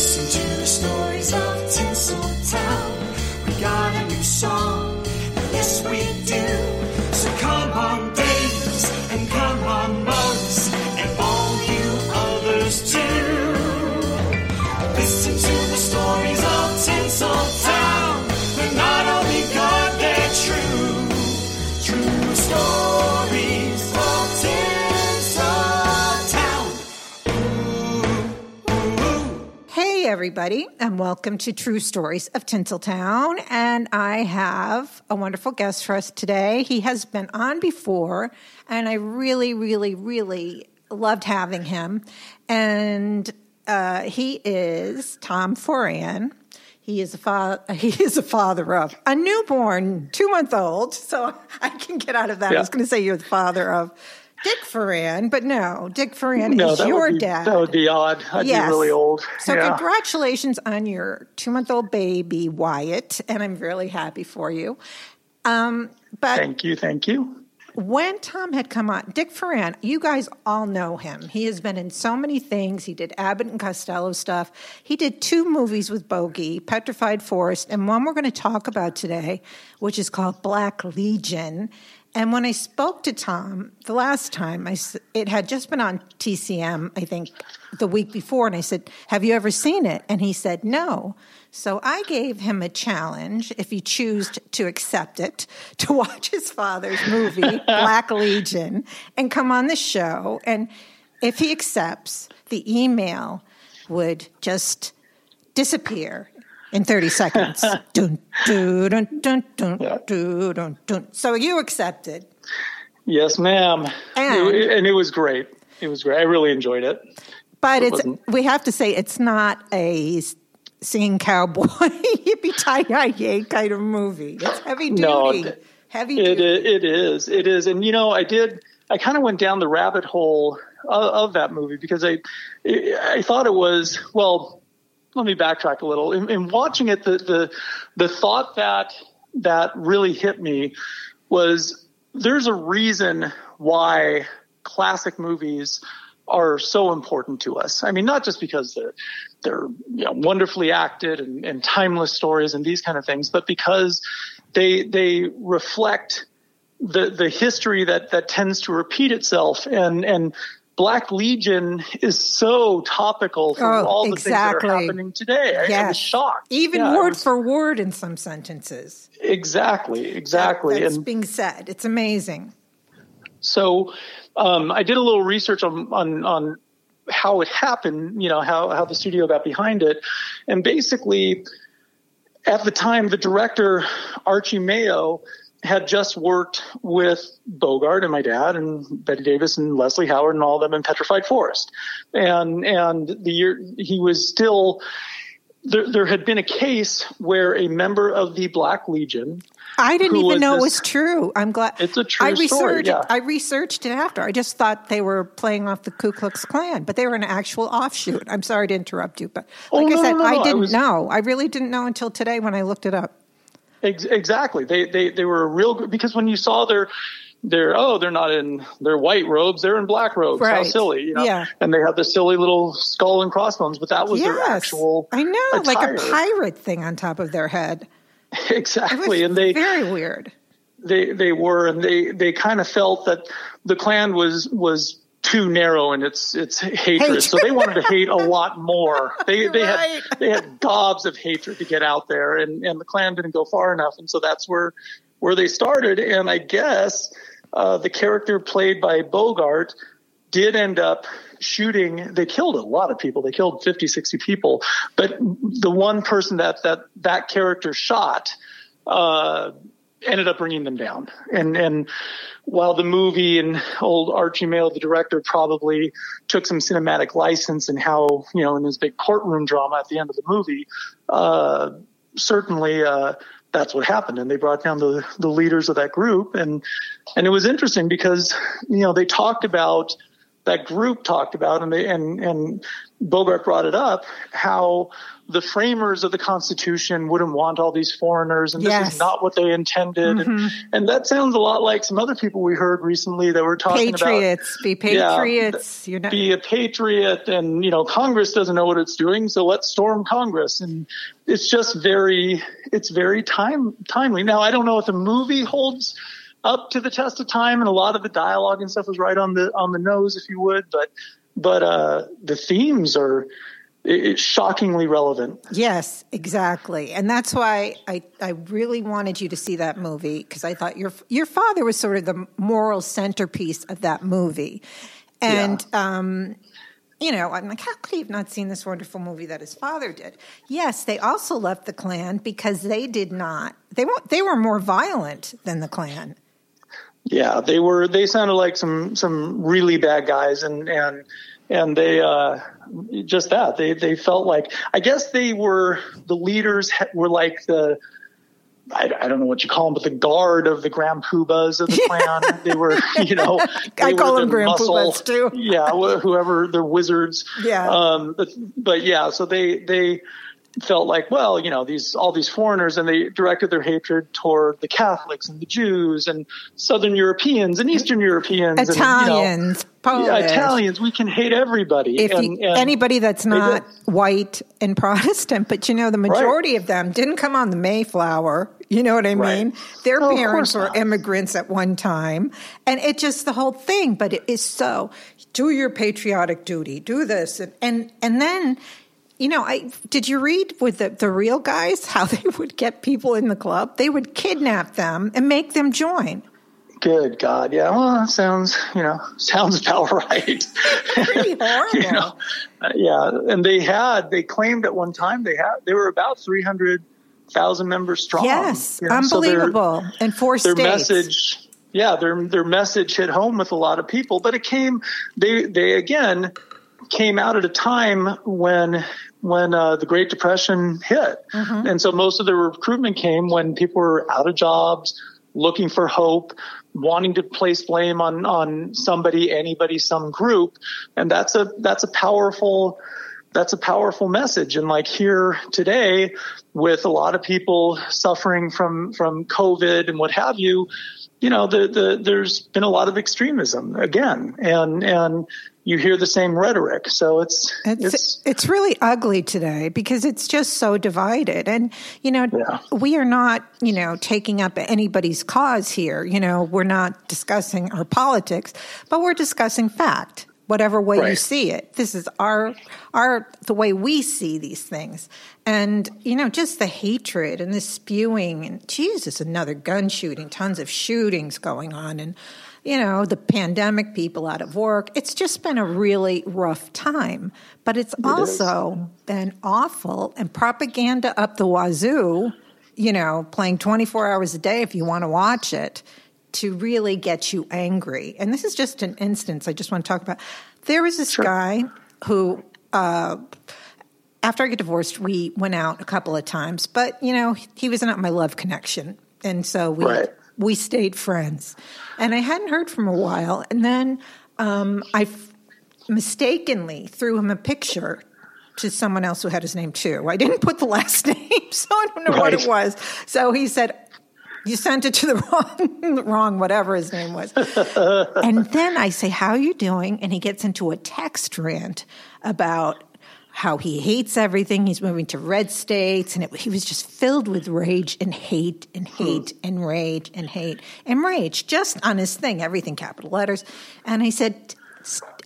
Listen to the stories everybody, and welcome to True Stories of Tinseltown. And I have a wonderful guest for us today. He has been on before, and I really, really, really loved having him. And uh, he is Tom Foran. He is a father. He is a father of a newborn, two month old. So I can get out of that. I was going to say you're the father of Dick Foran, but no, Dick Foran No, is your be, dad. That would be odd. I'd Yes. be really old. So yeah. congratulations on your two month old baby Wyatt, and I'm really happy for you. Um, but Thank you. Thank you. when Tom had come on, Dick Foran, you guys all know him. He has been in so many things. He did Abbott and Costello stuff. He did two movies with Bogey, Petrified Forest, and one we're going to talk about today, which is called Black Legion. And when I spoke to Tom the last time, I, it had just been on TCM, I think, the week before, and I said, "Have you ever seen it?" And he said, "No." So I gave him a challenge, if he choose t- to accept it, to watch his father's movie, Black Legion, and come on the show. And if he accepts, the email would just disappear in 30 seconds. dun, dun, dun, dun, dun, dun, dun, dun. So you accepted. Yes, ma'am. And- it, and it was great. It was great. I really enjoyed it. But It it's wasn't. we have to say it's not a singing cowboy hippie tie yay kind of movie. It's heavy duty. No, it- heavy It, duty. it is. It is. And you know, I did. I kind of went down the rabbit hole of, of that movie because I, I thought it was well. Let me backtrack a little. In, in watching it, the, the the thought that that really hit me was there's a reason why classic movies are so important to us. I mean, not just because they're they're you know, wonderfully acted and, and timeless stories and these kind of things, but because they they reflect the the history that that tends to repeat itself and and Black Legion is so topical for Oh, all the things that are happening today. I, I was shocked. Even Yeah, word was- for word in some sentences. exactly, exactly. That's and being said. It's amazing. So um, I did a little research on, on on how it happened, you know, how how the studio got behind it, and basically, at the time, the director Archie Mayo had just worked with Bogart and my dad and Bette Davis and Leslie Howard and all of them in Petrified Forest, and and the year he was still. There, there had been a case where a member of the Black Legion I didn't even know it was true. I'm glad. It's a true I researched. story, yeah. I researched it after. I just thought they were playing off the Ku Klux Klan, but they were an actual offshoot. I'm sorry to interrupt you, but Oh, like no, I said, no, no, I didn't was- know. I really didn't know until today when I looked it up. Ex- exactly. They, they they were a real because when you saw their their oh they're not in their white robes they're in black robes how silly you know Yeah. and they have the silly little skull and crossbones but that was their actual I know, like a pirate thing on top of their head. Exactly and they very weird. they they were and they they kind of felt that the Klan was was too narrow in its its hatred, so they wanted to hate a lot more. They they Right. had they had gobs of hatred to get out there, and and the Klan didn't go far enough, and so that's where where they started. And I guess uh, the character played by Bogart did end up shooting they killed a lot of people they killed 50 60 people but the one person that that that character shot uh ended up bringing them down. And and while the movie and old Archie Mayo the director probably took some cinematic license in how you know in this big courtroom drama at the end of the movie uh certainly uh that's what happened. And they brought down the the leaders of that group. And and it was interesting because you know they talked about that group talked about, and they and and Bogart brought it up how the framers of the Constitution wouldn't want all these foreigners, and this Yes. is not what they intended. And, mm-hmm. and that sounds a lot like some other people we heard recently that were talking about Patriots, be Yeah, patriots. You're not. be a patriot and you know congress doesn't know what it's doing so let's storm congress and it's just very it's very time timely now i don't know if the movie holds up to the test of time and a lot of the dialogue and stuff was right on the on the nose if you would but but uh the themes are it's shockingly relevant Yes, exactly. And that's why I, I really wanted you to see that movie because I thought your your father was sort of the moral centerpiece of that movie. And um, you know, I'm like, how could he have not seen this wonderful movie that his father did? Yes, they also left the Klan because they did not. They were they were more violent than the Klan. Yeah, they were. They sounded like some some really bad guys, and and and they uh, just that they they felt like I guess they were the leaders were like the. I, I don't know what you call them, but the guard of the Grand Poobahs of the Klan. They were, you know, I call them the Grand muscle- Poobahs, too. Yeah, wh- whoever the wizards. Yeah. Um, but, but yeah, so they they felt like, well, you know, these all these foreigners, and they directed their hatred toward the Catholics and the Jews and Southern Europeans and Eastern Europeans, and, you know, Italians, Italians. We can hate everybody. if and, you, and anybody that's not white and Protestant, but you know, the majority of them didn't come on the Mayflower. You know what I Right. mean? Their oh, No, parents were not. immigrants at one time, and it just the whole thing. But it is so do your patriotic duty, do this, and and, and then. You know, I did you read with the, the real guys how they would get people in the club? They would kidnap them and make them join. Good God, yeah. Well, that sounds, you know, sounds about right. Pretty horrible. you know, uh, yeah, and they had, they claimed at one time they had, they were about three hundred thousand members strong. yes, you know, so their- unbelievable. in four their states. message yeah their their message hit home with a lot of people but it came they they again came out at a time when when uh, the Great Depression hit, Mm-hmm. and so most of the recruitment came when people were out of jobs, looking for hope, wanting to place blame on on somebody, anybody, some group, and that's a that's a powerful that's a powerful message. And like here today, with a lot of people suffering from from COVID and what have you, you know, the, the there's been a lot of extremism again, and and you hear the same rhetoric. So it's It's, it's really ugly today because it's just so divided. And, you know, Yeah. we are not, you know, taking up anybody's cause here. You know, we're not discussing our politics, but we're discussing fact, whatever way you see it. This is our, our, the way we see these things. And, you know, just the hatred and the spewing and Jesus, another gun shooting, tons of shootings going on. And, you know, the pandemic, people out of work. It's just been a really rough time. But it's also been awful and propaganda up the wazoo, you know, playing 24 hours a day if you want to watch it to really get you angry. And this is just an instance I just want to talk about. There was this guy who, uh, after I get divorced, we went out a couple of times, but you know, he was not my love connection. And so we Right. We stayed friends. And I hadn't heard from him a while. And then um, I f- mistakenly threw him a picture to someone else who had his name too. I didn't put the last name, so I don't know what it was. So he said, you sent it to the wrong, the wrong whatever his name was. and then I say, "How are you doing?" And he gets into a text rant about how he hates everything. He's moving to red states, and it, he was just filled with rage and hate and hate hmm. and rage and hate and rage, just on his thing, everything capital letters. And I said.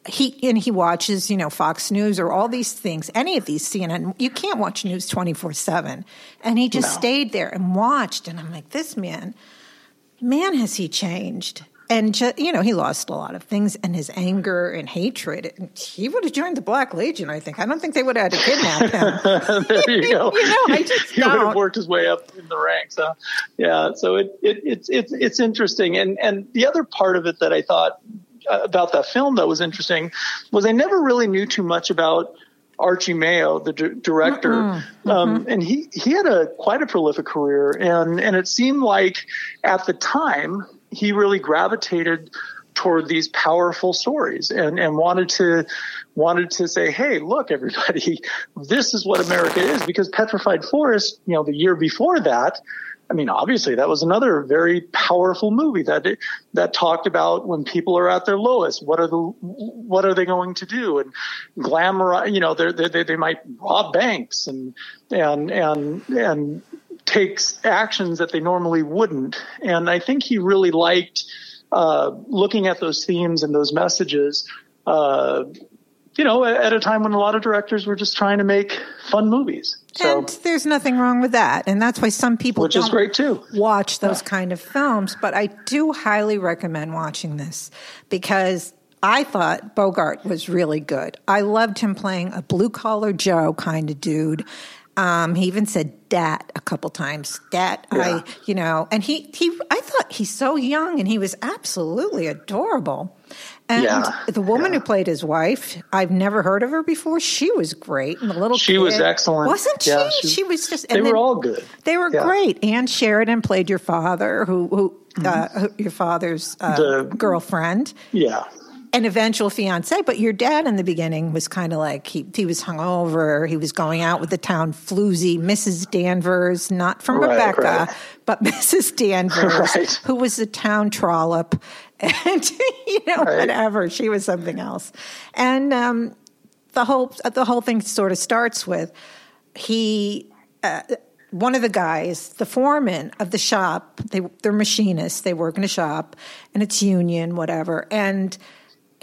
He and he watches, you know, Fox News or all these things, any of these CNN. You can't watch news twenty four seven. And he just No. stayed there and watched. And I'm like, this man, man, has he changed? And you know, he lost a lot of things, and his anger and hatred. And he would have joined the Black Legion. I think. I don't think they would have had to kidnap him. there you go. You know, I just he would have worked his way up in the ranks. Huh? Yeah. So it, it it's it's it's interesting. And and the other part of it that I thought uh, about that film that was interesting was I never really knew too much about Archie Mayo, the d- director, Mm-hmm. um, and he he had a quite a prolific career, and and it seemed like at the time he really gravitated toward these powerful stories and, and wanted to wanted to say, hey, look, everybody, this is what America is. Because Petrified Forest, you know, the year before that, I mean, obviously, that was another very powerful movie that that talked about when people are at their lowest. What are the what are they going to do? And glamour, you know, they they they might rob banks and and and and takes actions that they normally wouldn't. And I think he really liked uh, looking at those themes and those messages. Uh, you know, at a time when a lot of directors were just trying to make fun movies. So, and there's nothing wrong with that. And that's why some people which is great too. watch those yeah. kind of films. But I do highly recommend watching this because I thought Bogart was really good. I loved him playing a blue collar Joe kind of dude. Um, he even said "dat" a couple times. Dat, yeah. I, you know, and he he. I thought he's so young, and he was absolutely adorable. And yeah, the woman yeah. who played his wife, I've never heard of her before. She was great. And the little she kid, was excellent, wasn't she? She, she, was just. they were all good. They were great. Ann Sheridan played your father, who, who, mm-hmm. uh, your father's uh, the, girlfriend. Yeah, an eventual fiance, but your dad in the beginning was kind of like he he was hungover. He was going out with the town floozy Mrs. Danvers, not from right, Rebecca, right. but Mrs. Danvers, right. who was the town trollop, and you know whatever she was something else, and um, the whole the whole thing sort of starts with he. Uh, one of the guys, the foreman of the shop, they, they're machinists. They work in a shop, and it's union, whatever. And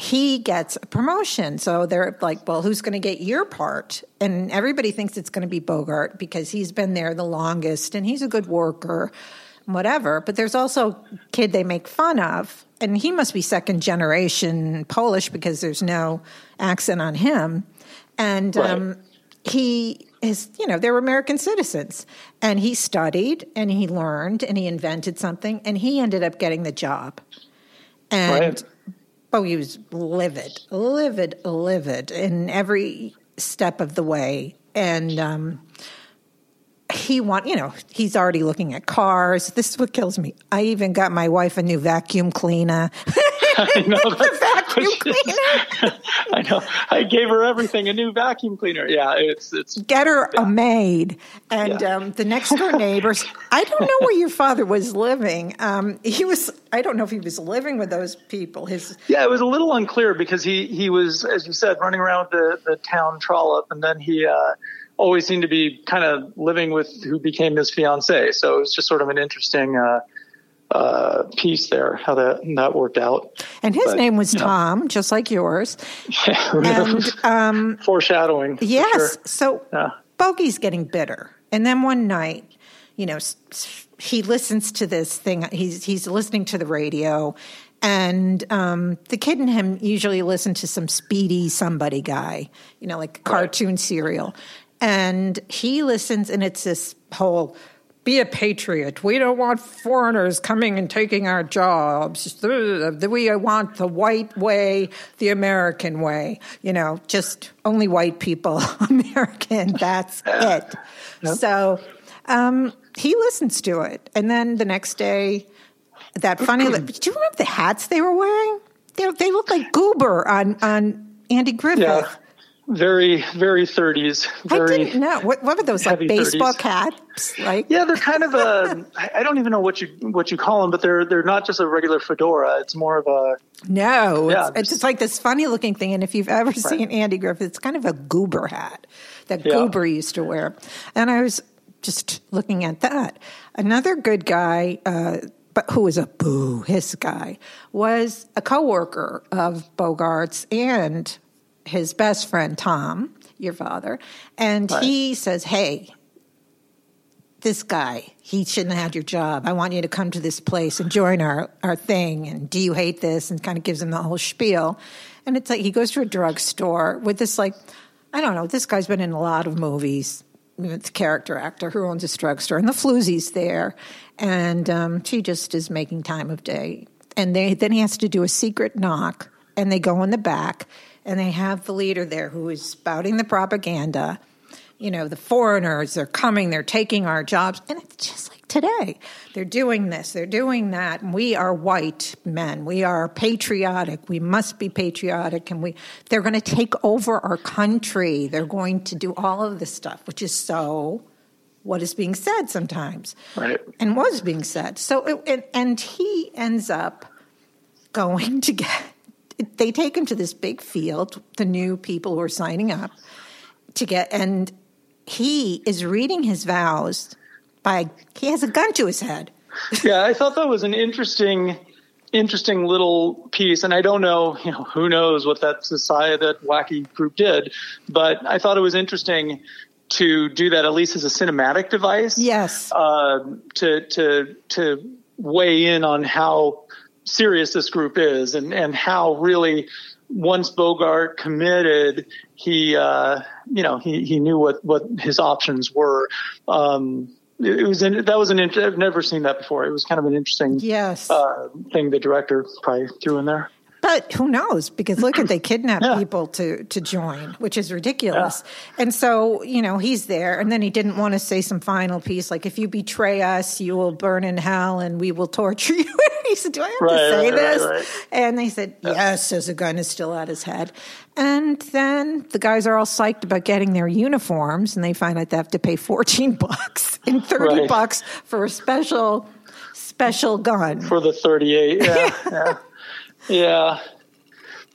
he gets a promotion. So they're like, well, who's going to get your part? And everybody thinks it's going to be Bogart because he's been there the longest and he's a good worker, whatever. But there's also a kid they make fun of, and he must be second generation Polish because there's no accent on him. And right. um, he is, you know, they're American citizens. And he studied and he learned and he invented something and he ended up getting the job. And right Oh, he was livid, livid, livid in every step of the way. And um, he want, you know, he's already looking at cars. This is what kills me. I even got my wife a new vacuum cleaner. I know vacuum cleaner. I know. I gave her everything a new vacuum cleaner. Yeah, it's it's. Get her yeah. a maid, and yeah. um, the next door neighbors. I don't know where your father was living. Um, he was. I don't know if he was living with those people. His. Yeah, it was a little unclear because he he was, as you said, running around the the town trollop, and then he. Uh, always seemed to be kind of living with who became his fiance. So it was just sort of an interesting uh, uh, piece there, how that that worked out. And his but, name was Tom, know. just like yours. And um, foreshadowing. Yes. Sure. So yeah. Bogey's getting bitter, and then one night, you know, he listens to this thing. He's he's listening to the radio, and um, the kid and him usually listen to some speedy somebody guy, you know, like cartoon right. serial. And he listens, and it's this whole be a patriot. We don't want foreigners coming and taking our jobs. We want the white way, the American way. You know, just only white people, American. That's it. Yep. So um, he listens to it, and then the next day, that funny. do you remember the hats they were wearing? They, they look like Goober on on Andy Griffith. Yeah very very 30s very i didn't know what, what were those like baseball 30s. caps like yeah they're kind of a i don't even know what you what you call them but they're they're not just a regular fedora it's more of a no yeah, it's, it's just like this funny looking thing and if you've ever right. seen andy griffith it's kind of a goober hat that yeah. goober used to wear and i was just looking at that another good guy uh, but who was a boo his guy was a coworker of bogart's and his best friend Tom, your father, and right. he says, "Hey, this guy, he shouldn't have had your job. I want you to come to this place and join our our thing. And do you hate this?" And kind of gives him the whole spiel. And it's like he goes to a drugstore with this like, I don't know. This guy's been in a lot of movies. It's a character actor who owns a drugstore, and the floozy's there, and um, she just is making time of day. And they, then he has to do a secret knock, and they go in the back, and they have the leader there who is spouting the propaganda. You know, the foreigners, they're coming, they're taking our jobs. And it's just like today. They're doing this, they're doing that. And we are white men. We are patriotic. We must be patriotic and we they're going to take over our country. They're going to do all of this stuff, which is so what is being said sometimes. Right. And was being said. So it, and, and he ends up going to get they take him to this big field, the new people who are signing up to get and he is reading his vows by he has a gun to his head. yeah, I thought that was an interesting, interesting little piece, and I don't know, you know, who knows what that society, that wacky group did, but I thought it was interesting to do that at least as a cinematic device. Yes. Uh, to to to weigh in on how serious this group is, and and how really once Bogart committed, he uh, you know he he knew what what his options were. Um, it was in, that was an I've never seen that before. It was kind of an interesting Yes. uh, thing the director probably threw in there. But who knows? Because look at they kidnap Yeah. people to to join, which is ridiculous. And so you know he's there, and then he didn't want to say some final piece like, "If you betray us, you will burn in hell, and we will torture you." he said, "Do I have Right, to say right, this?" right. And they said, "Yes," as a gun is still at his head. And then the guys are all psyched about getting their uniforms, and they find out they have to pay fourteen bucks and thirty bucks for a special special gun. for the 38 yeah yeah yeah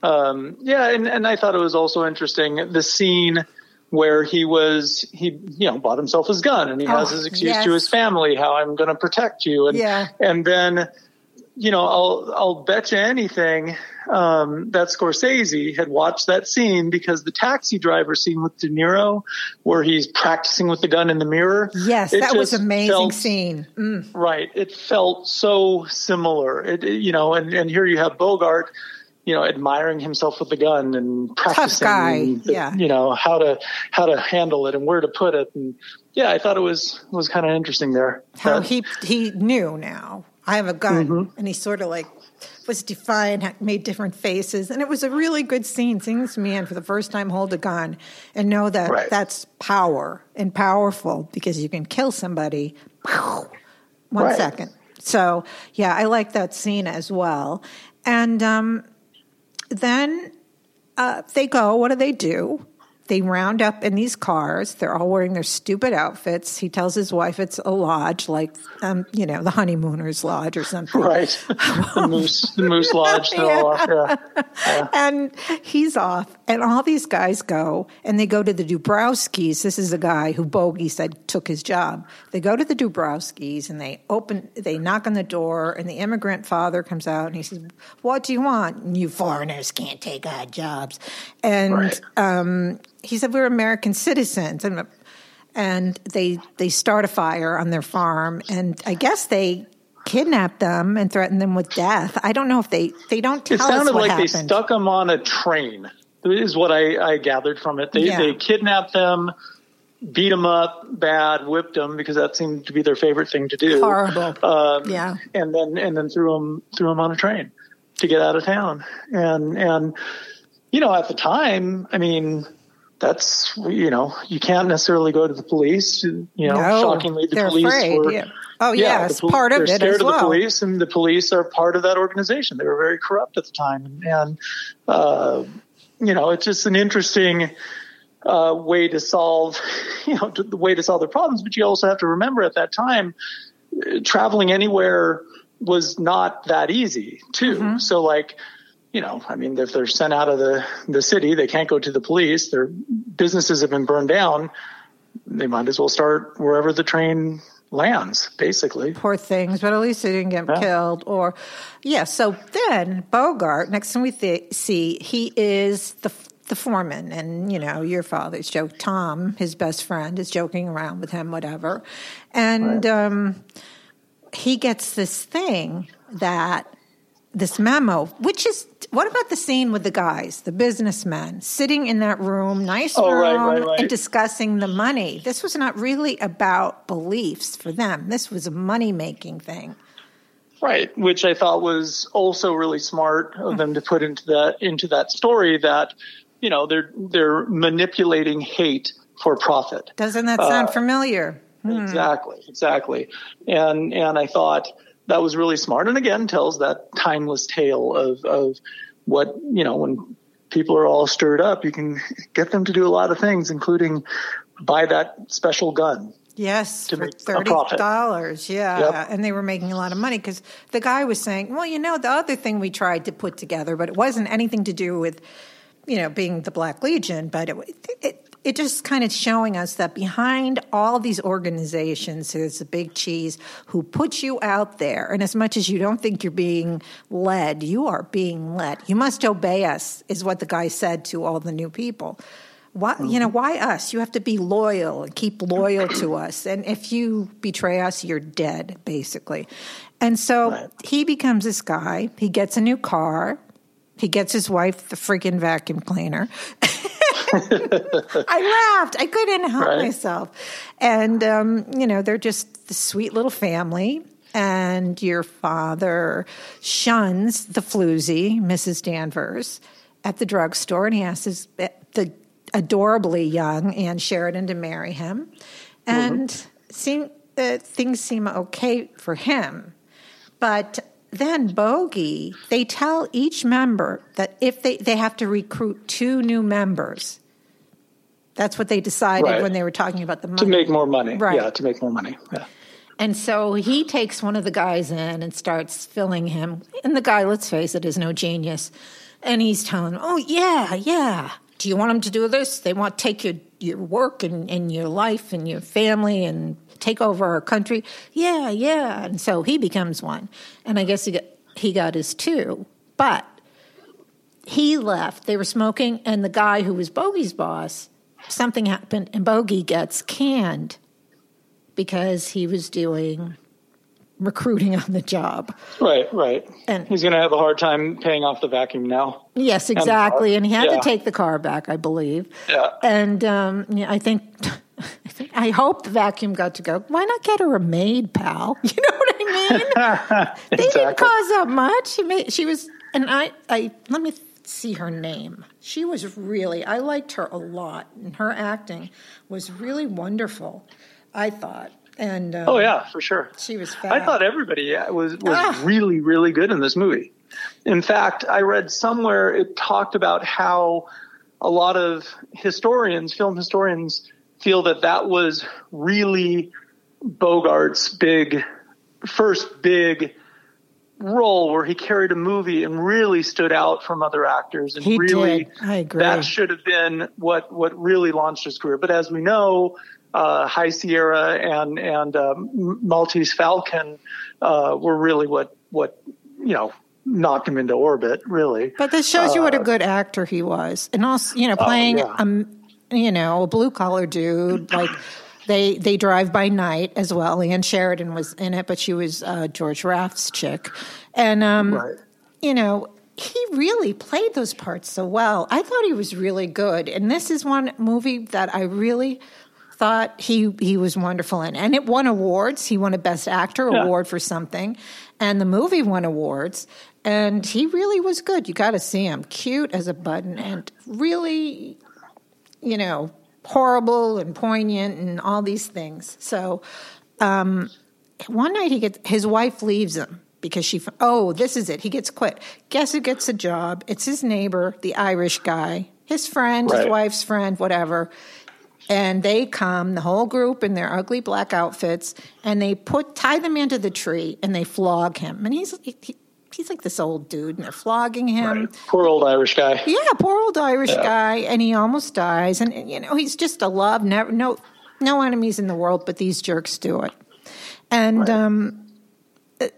um yeah and and i thought it was also interesting the scene where he was he you know bought himself his gun and he has Oh, his excuse yes. to his family how i'm going to protect you and Yeah. and then you know i'll i'll bet you anything um that scorsese had watched that scene because the taxi driver scene with de niro where he's practicing with the gun in the mirror Yes, that was amazing felt scene. Mm. Right. It felt so similar. It, it- you know, and, and here you have Bogart, you know, admiring himself with the gun and practicing, guy, the- yeah. you know, how to, how to handle it and where to put it. And yeah, I thought it was, was kind of interesting there. How That- he he knew now. I have a gun, Mm-hmm. and he sort of like was defiant, made different faces, and it was a really good scene. Seeing this man for the first time hold a gun and know that Right. that's power and powerful because you can kill somebody. One Right. second. So yeah, I like that scene as well. And um, then uh, they go. What do they do? They round up in these cars. They're all wearing their stupid outfits. He tells his wife it's a lodge, like um, you know, the honeymooners lodge or something. right. the moose, the moose lodge. they're all yeah. And he's off, and all these guys go, and they go to the Dubrowskis. This is a guy who Bogey said took his job. They go to the Dubrowskis, and they open, they knock on the door, and the immigrant father comes out, and he says, "What do you want? You foreigners can't take odd jobs." And Right. um, he said, "We're American citizens," and and they they start a fire on their farm, and I guess they. Kidnap them and threaten them with death. I don't know if they they don't tell It sounded like happened. they stuck him on a train. Is what I, I gathered from it. They Yeah. they kidnapped them, beat them up bad, whipped them because that seemed to be their favorite thing to do. Horrible. Um, Yeah. and then and then threw them threw them on a train to get out of town. And and you know at the time, I mean. That's you know you can't necessarily go to the police. You know, No, shockingly, the police afraid, were. yeah. Oh, yeah, it's part of they're it scared as of the police, and the police are part of that organization. They were very corrupt at the time, and, uh, you know, it's just an interesting uh, way to solve, you know, to, the way to solve the problems. But you also have to remember at that time, traveling anywhere was not that easy too. Mm-hmm. So like, you know, I mean, if they're sent out of the, the city, they can't go to the police. Their businesses have been burned down. They might as well start wherever the train lands, basically. poor things, but at least they didn't get Yeah. killed. Or, yeah. So then Bogart, next time we th- see, he is the the foreman, and you know your father's joke. Tom, his best friend, is joking around with him, whatever, and um, he gets this thing that this memo, which is what about the scene with the guys, the businessmen, sitting in that room, nice Oh, room, right, right, right. and discussing the money. This was not really about beliefs for them. This was a money making thing. Right, which I thought was also really smart of them to put into that into that story that you know they're they're manipulating hate for profit. Doesn't that sound Uh, familiar? exactly, exactly. And and I thought that was really smart. And again, tells that timeless tale of of what you know when people are all stirred up, you can get them to do a lot of things, including buy that special gun. Yes, to for make thirty dollars. Yeah, Yep. and they were making a lot of money because the guy was saying, "Well, you know, the other thing we tried to put together, but it wasn't anything to do with, you know, being the Black Legion, but it it it just kind of showing us that behind all these organizations, there's a big cheese who puts you out there, and as much as you don't think you're being led, you are being led. You must obey us," is what the guy said to all the new people. Why, you know, why us? You have to be loyal and keep loyal to us. And if you betray us, you're dead, basically. And so Right. he becomes this guy. He gets a new car. He gets his wife the freaking vacuum cleaner. I laughed. I couldn't help Right. myself. And, um, you know, they're just the sweet little family. And your father shuns the floozy, Mrs. Danvers, at the drugstore, and he asks his, the adorably young Ann Sheridan to marry him. And seem, uh, things seem okay for him. But then Bogey, they tell each member that if they, they have to recruit two new members. That's what they decided Right. when they were talking about the money. To make more money. Right. Yeah, to make more money. Yeah. And so he takes one of the guys in and starts filling him. And the guy, let's face it, is no genius. And he's telling him, Oh, yeah, yeah. Do you want him to do this? They want to take your, your work and, and your life and your family and take over our country. Yeah, yeah. And so he becomes one. And I guess he got, he got his two. But he left. They were smoking, and the guy who was Bogey's boss, something happened, and Bogey gets canned because he was doing recruiting on the job. Right, right. And- he's going to have a hard time paying off the vacuum now. Yes, exactly. And he had Yeah. to take the car back, I believe. Yeah. And um, yeah, I think. I think I hope the vacuum got to go. Why not get her a maid, pal? You know what I mean? they didn't cause that much. She made, she was, and I, I let me see her name. She was really, I liked her a lot, and her acting was really wonderful. I thought, and um, Oh yeah, for sure. she was. I thought everybody was was Ah. really really good in this movie. In fact, I read somewhere it talked about how a lot of historians, film historians, feel that that was really Bogart's big first big role where he carried a movie and really stood out from other actors and He really did. I agree. that should have been what what really launched his career. But as we know, uh, High Sierra and and um, Maltese Falcon uh, were really what what you know knocked him into orbit. Really, But this shows you what a good actor he was, and also, you know, playing yeah. um, you know, a blue collar dude. Like they they drive by night as well. Ann Sheridan was in it, but she was uh, George Raft's chick, and um, Right. you know, he really played those parts so well. I thought he was really good, and this is one movie that I really thought he he was wonderful in, and it won awards. He won a Best Actor Yeah. award for something, and the movie won awards. And he really was good. You got to see him, cute as a button, and really, you know, horrible and poignant and all these things. So, um, one night he gets his wife leaves him because she oh this is it. He gets quit. Guess who gets a job? It's his neighbor the irish guy his friend his wife's friend whatever. And they come the whole group in their ugly black outfits and they put tie them into the tree and they flog him. And he's he, he's like this old dude and they're flogging him Right. poor old Irish guy. yeah, poor old Irish guy, and he almost dies. And, and, you know, he's just a love. Never, no, no enemies in the world, but these jerks do it. And Right. um,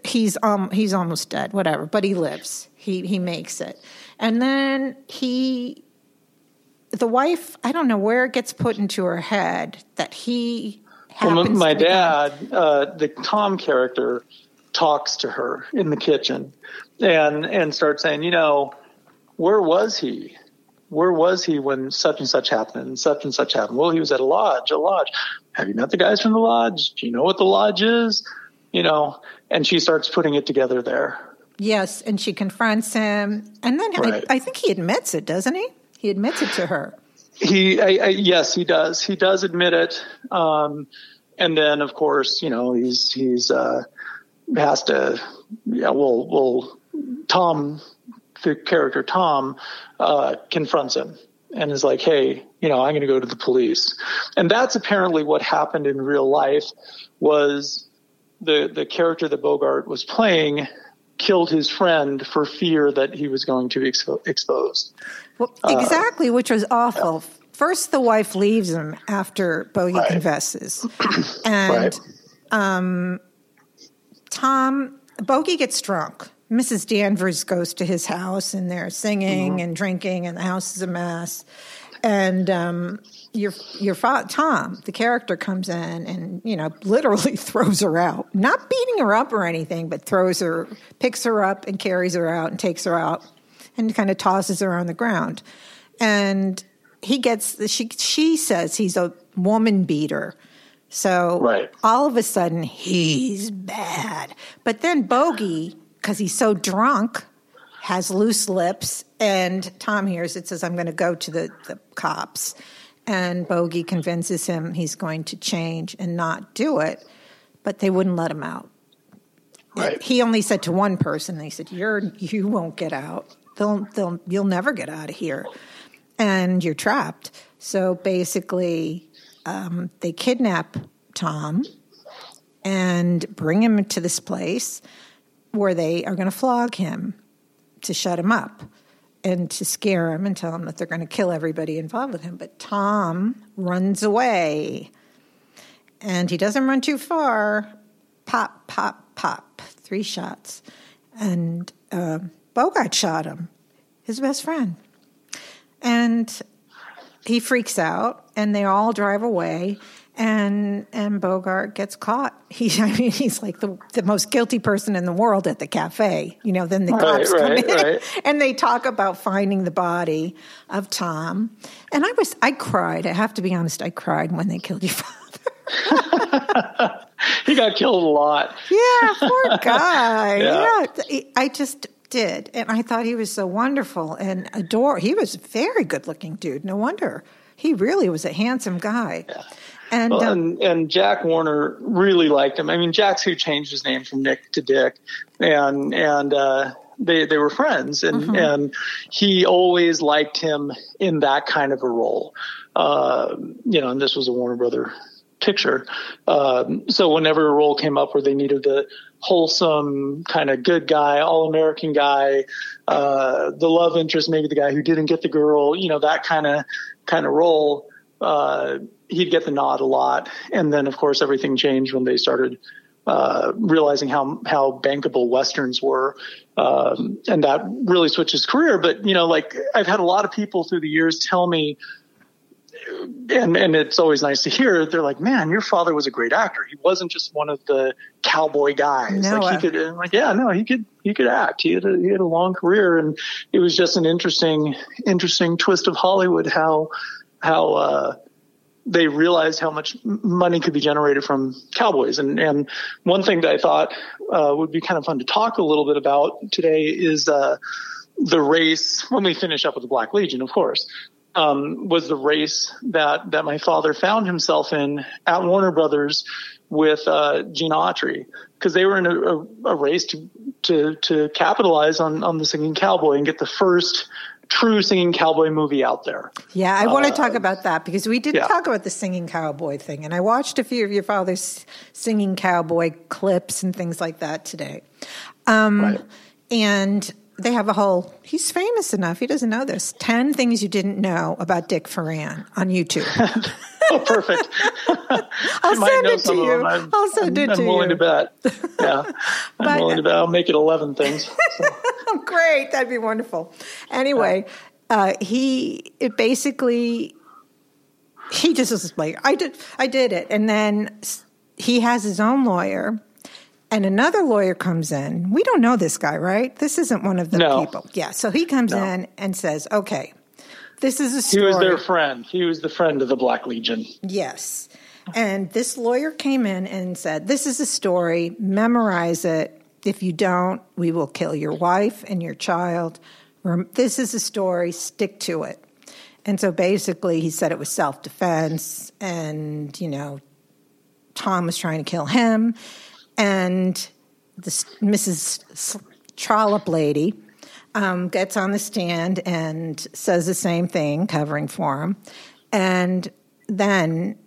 he's um he's almost dead. Whatever, but he lives. He he makes it. And then he, the wife. I don't know where it gets put into her head that he. Well, my dad, uh, the Tom character, talks to her in the kitchen, and and starts saying, you know, where was he? Where was he when such and such happened and such and such happened? Well, he was at a lodge. A lodge. Have you met the guys from the lodge? Do you know what the lodge is? You know, and she starts putting it together there. Yes, and she confronts him, and then Right. I, I think he admits it, doesn't he? He admits it to her. He, I, I, yes, he does. He does admit it. Um, and then of course, you know, he's he's uh, has to. Yeah, well, well, Tom, the character Tom, uh, confronts him and is like, "Hey, you know, I'm going to go to the police," and that's apparently what happened in real life. Was the the character that Bogart was playing killed his friend for fear that he was going to be expo- exposed. Well, exactly, which was awful. First, the wife leaves him after Bogey Right. confesses, and Right. Tom Bogey gets drunk. Mrs. Danvers goes to his house, and they're singing Mm-hmm. and drinking, and the house is a mess. And um, your your fa- Tom, the character, comes in and you know literally throws her out, not beating her up or anything, but throws her, picks her up, and carries her out, and takes her out, and kind of tosses her on the ground. And he gets she she says he's a woman beater. So Right. all of a sudden he's bad. But then Bogey, because he's so drunk, has loose lips, and Tom hears it, says, I'm going to go to the, the cops. And Bogey convinces him he's going to change and not do it, but they wouldn't let him out. Right. He only said to one person, they said, You're you won't get out. They'll they'll you'll never get out of here. And you're trapped. So basically um, they kidnap Tom and bring him to this place where they are going to flog him to shut him up and to scare him and tell him that they're going to kill everybody involved with him. But Tom runs away and he doesn't run too far. Pop, pop, pop, three shots. And uh, Bogart shot him, his best friend. And he freaks out and they all drive away and and Bogart gets caught. He I mean he's like the the most guilty person in the world at the cafe. You know, then the Right, cops come in right. and they talk about finding the body of Tom. And I was I cried. I have to be honest, I cried when they killed your father. He got killed a lot. Yeah, poor guy. Yeah. yeah. I just did. And I thought he was so wonderful and adore. He was a very good looking dude. No wonder. He really was a handsome guy. And, Well, um, and and Jack Warner really liked him. I mean, Jack's who changed his name from Nick to Dick, and and uh, they they were friends, and Mm-hmm. and he always liked him in that kind of a role. Uh, you know, and this was a Warner Brother picture. Um, so whenever a role came up where they needed the wholesome kind of good guy, all American guy, uh, the love interest, maybe the guy who didn't get the girl, you know, that kind of kind of role. Uh, he'd get the nod a lot, and then of course everything changed when they started uh, realizing how how bankable westerns were, um, and that really switched his career. But you know, like I've had a lot of people through the years tell me, and and it's always nice to hear. They're like, "Man, your father was a great actor. He wasn't just one of the cowboy guys. No, like he could." I'm like, yeah, no, he could he could act. He had a, he had a long career, and it was just an interesting interesting twist of Hollywood how how. uh they realized how much money could be generated from cowboys. And, and one thing that I thought uh, would be kind of fun to talk a little bit about today is uh, the race. When we finish up with the Black Legion, of course, um, was the race that that my father found himself in at Warner Brothers with uh, Gene Autry because they were in a, a, a race to to to capitalize on on the singing cowboy and get the first true singing cowboy movie out there. yeah, I want to talk about that because we did uh, yeah. talk about the singing cowboy thing. And I watched a few of your father's singing cowboy clips and things like that today. Um, Right. And they have a whole, he's famous enough, he doesn't know this 10 things you didn't know about Dick Foran on YouTube. Oh, perfect. I'll send it to you. I'm, I'll send I'm, it to I'm willing you. to bet. Yeah, I'm But- willing to bet. I'll make it 11 things. So, great. That'd be wonderful. Anyway, uh, he it basically he just was like, I did, I did it, and then he has his own lawyer, and another lawyer comes in. We don't know this guy, right? This isn't one of the No. people. Yeah. So he comes No. in and says, "Okay, this is a story. he was their friend. He was the friend of the Black Legion. Yes. And this lawyer came in and said, This is a story, memorize it. If you don't, we will kill your wife and your child. This is a story, stick to it. And so basically, he said it was self defense and, you know, Tom was trying to kill him, and this Mrs. Trollope lady um, gets on the stand and says the same thing, covering for him, and then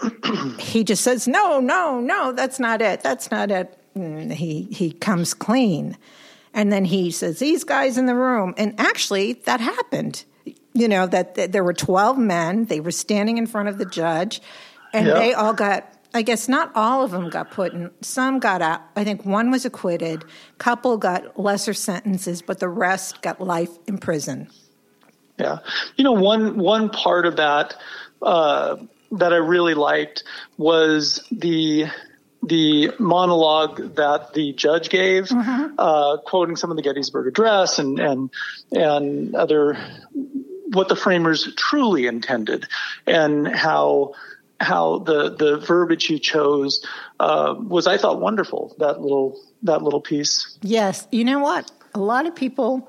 he just says, "No, no, no, that's not it. That's not it." And he he comes clean, and then he says, "These guys in the room," and actually that happened. You know that, that there were twelve men. They were standing in front of the judge, and Yeah. they all got. I guess not all of them got put in. Some got out. I think one was acquitted. Couple got lesser sentences, but the rest got life in prison. Yeah, you know one one part of that uh, that I really liked was the the monologue that the judge gave, uh, quoting some of the Gettysburg Address and and and other what the framers truly intended, and how how the the verbiage you chose uh, was I thought wonderful. That little that little piece. Yes, you know what? A lot of people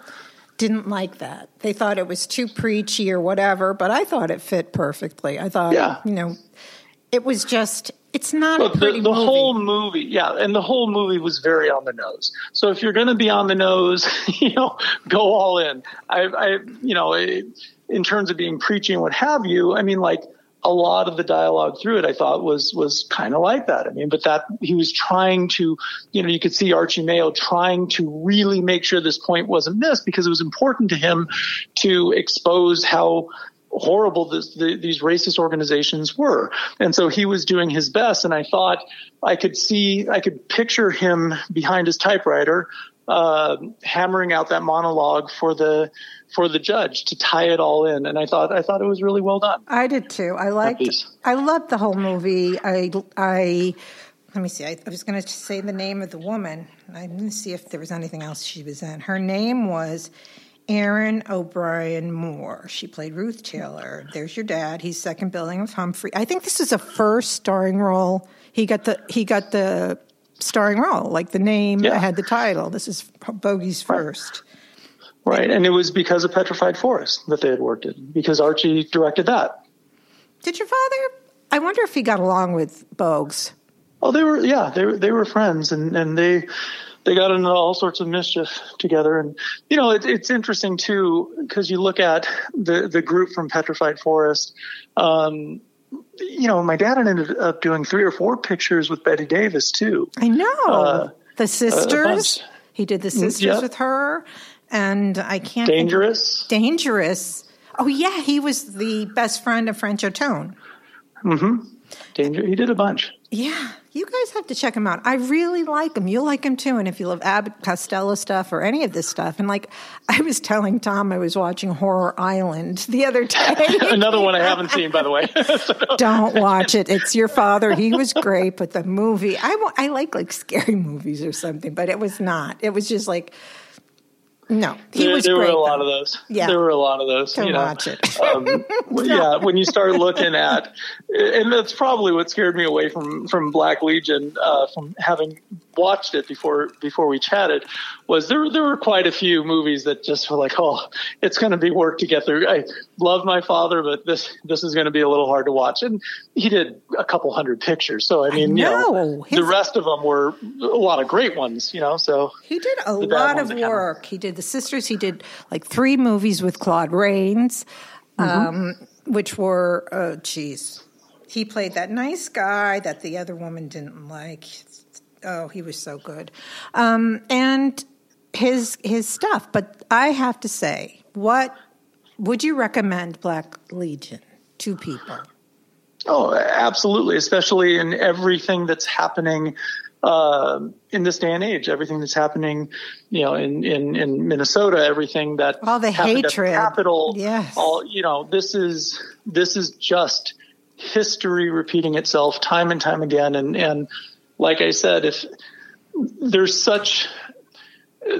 didn't like that. They thought it was too preachy or whatever, but I thought it fit perfectly. I thought, Yeah. you know, it was just. It's not Look, a pretty the, the movie. whole movie, yeah, and the whole movie was very on the nose. So if you're going to be on the nose, you know, go all in. I, I you know, it, in terms of being preachy and what have you, I mean, like a lot of the dialogue through it, I thought was was kind of like that. I mean, but that he was trying to, you know, you could see Archie Mayo trying to really make sure this point wasn't missed because it was important to him to expose how horrible this, the, these racist organizations were. And so he was doing his best. And I thought I could see, I could picture him behind his typewriter, uh, hammering out that monologue for the, for the judge to tie it all in. And I thought, I thought it was really well done. I did too. I liked. I loved the whole movie. I. I. Let me see. I, I was going to say the name of the woman. I didn't see if there was anything else she was in. Her name was Erin O'Brien Moore. She played Ruth Taylor. There's your dad. He's second billing of Humphrey. I think this is a first starring role. He got the he got the starring role, like the name Yeah. had the title. This is Bogey's first. Right. And it was because of Petrified Forest that they had worked it because Archie directed that. Did your father? I wonder if he got along with Bogues. Oh, they were yeah, they were they were friends, and and they they got into all sorts of mischief together. And you know, it, it's interesting too because you look at the the group from Petrified Forest. Um, you know, my dad ended up doing three or four pictures with Bette Davis too. I know Uh, the sisters. bunch. he did the sisters yeah. with her, and I can't think- Dangerous. dangerous. Oh yeah, he was the best friend of Franchot Tone. Mm-hmm. Danger. He did a bunch. Yeah, you guys have to check him out. I really like him. You'll like him too. And if you love Abbott Costello stuff or any of this stuff, and like I was telling Tom, I was watching Horror Island the other day. Another one I haven't seen, by the way. Don't watch it. It's your father. He was great, but the movie, I, I like like scary movies or something, but it was not. It was just like, no, he there was there great. were a lot of those. Yeah. there were a lot of those. You know. watch it. um, well, yeah, when you start looking at, and that's probably what scared me away from from Black Legion, uh, from having watched it before before we chatted, was there there were quite a few movies that just were like, oh, it's going to be work to get through. I love my father, but this this is going to be a little hard to watch. And he did a couple hundred pictures, so I mean, you know. know, His- the rest of them were a lot of great ones, you know. So He did a lot of that kinda- work. He did The Sisters. He did like three movies with Claude Rains, Mm-hmm. um, which were, oh, geez. He played that nice guy that the other woman didn't like. Oh, he was so good. Um, and his his stuff. But I have to say, what would you recommend Black Legion to people? Oh, absolutely, especially in everything that's happening uh, in this day and age. Everything that's happening, you know, in in, in Minnesota. Everything that All the happened at hatred. capital, Yes. All you know, this is this is just history repeating itself time and time again. And and like I said, if there's such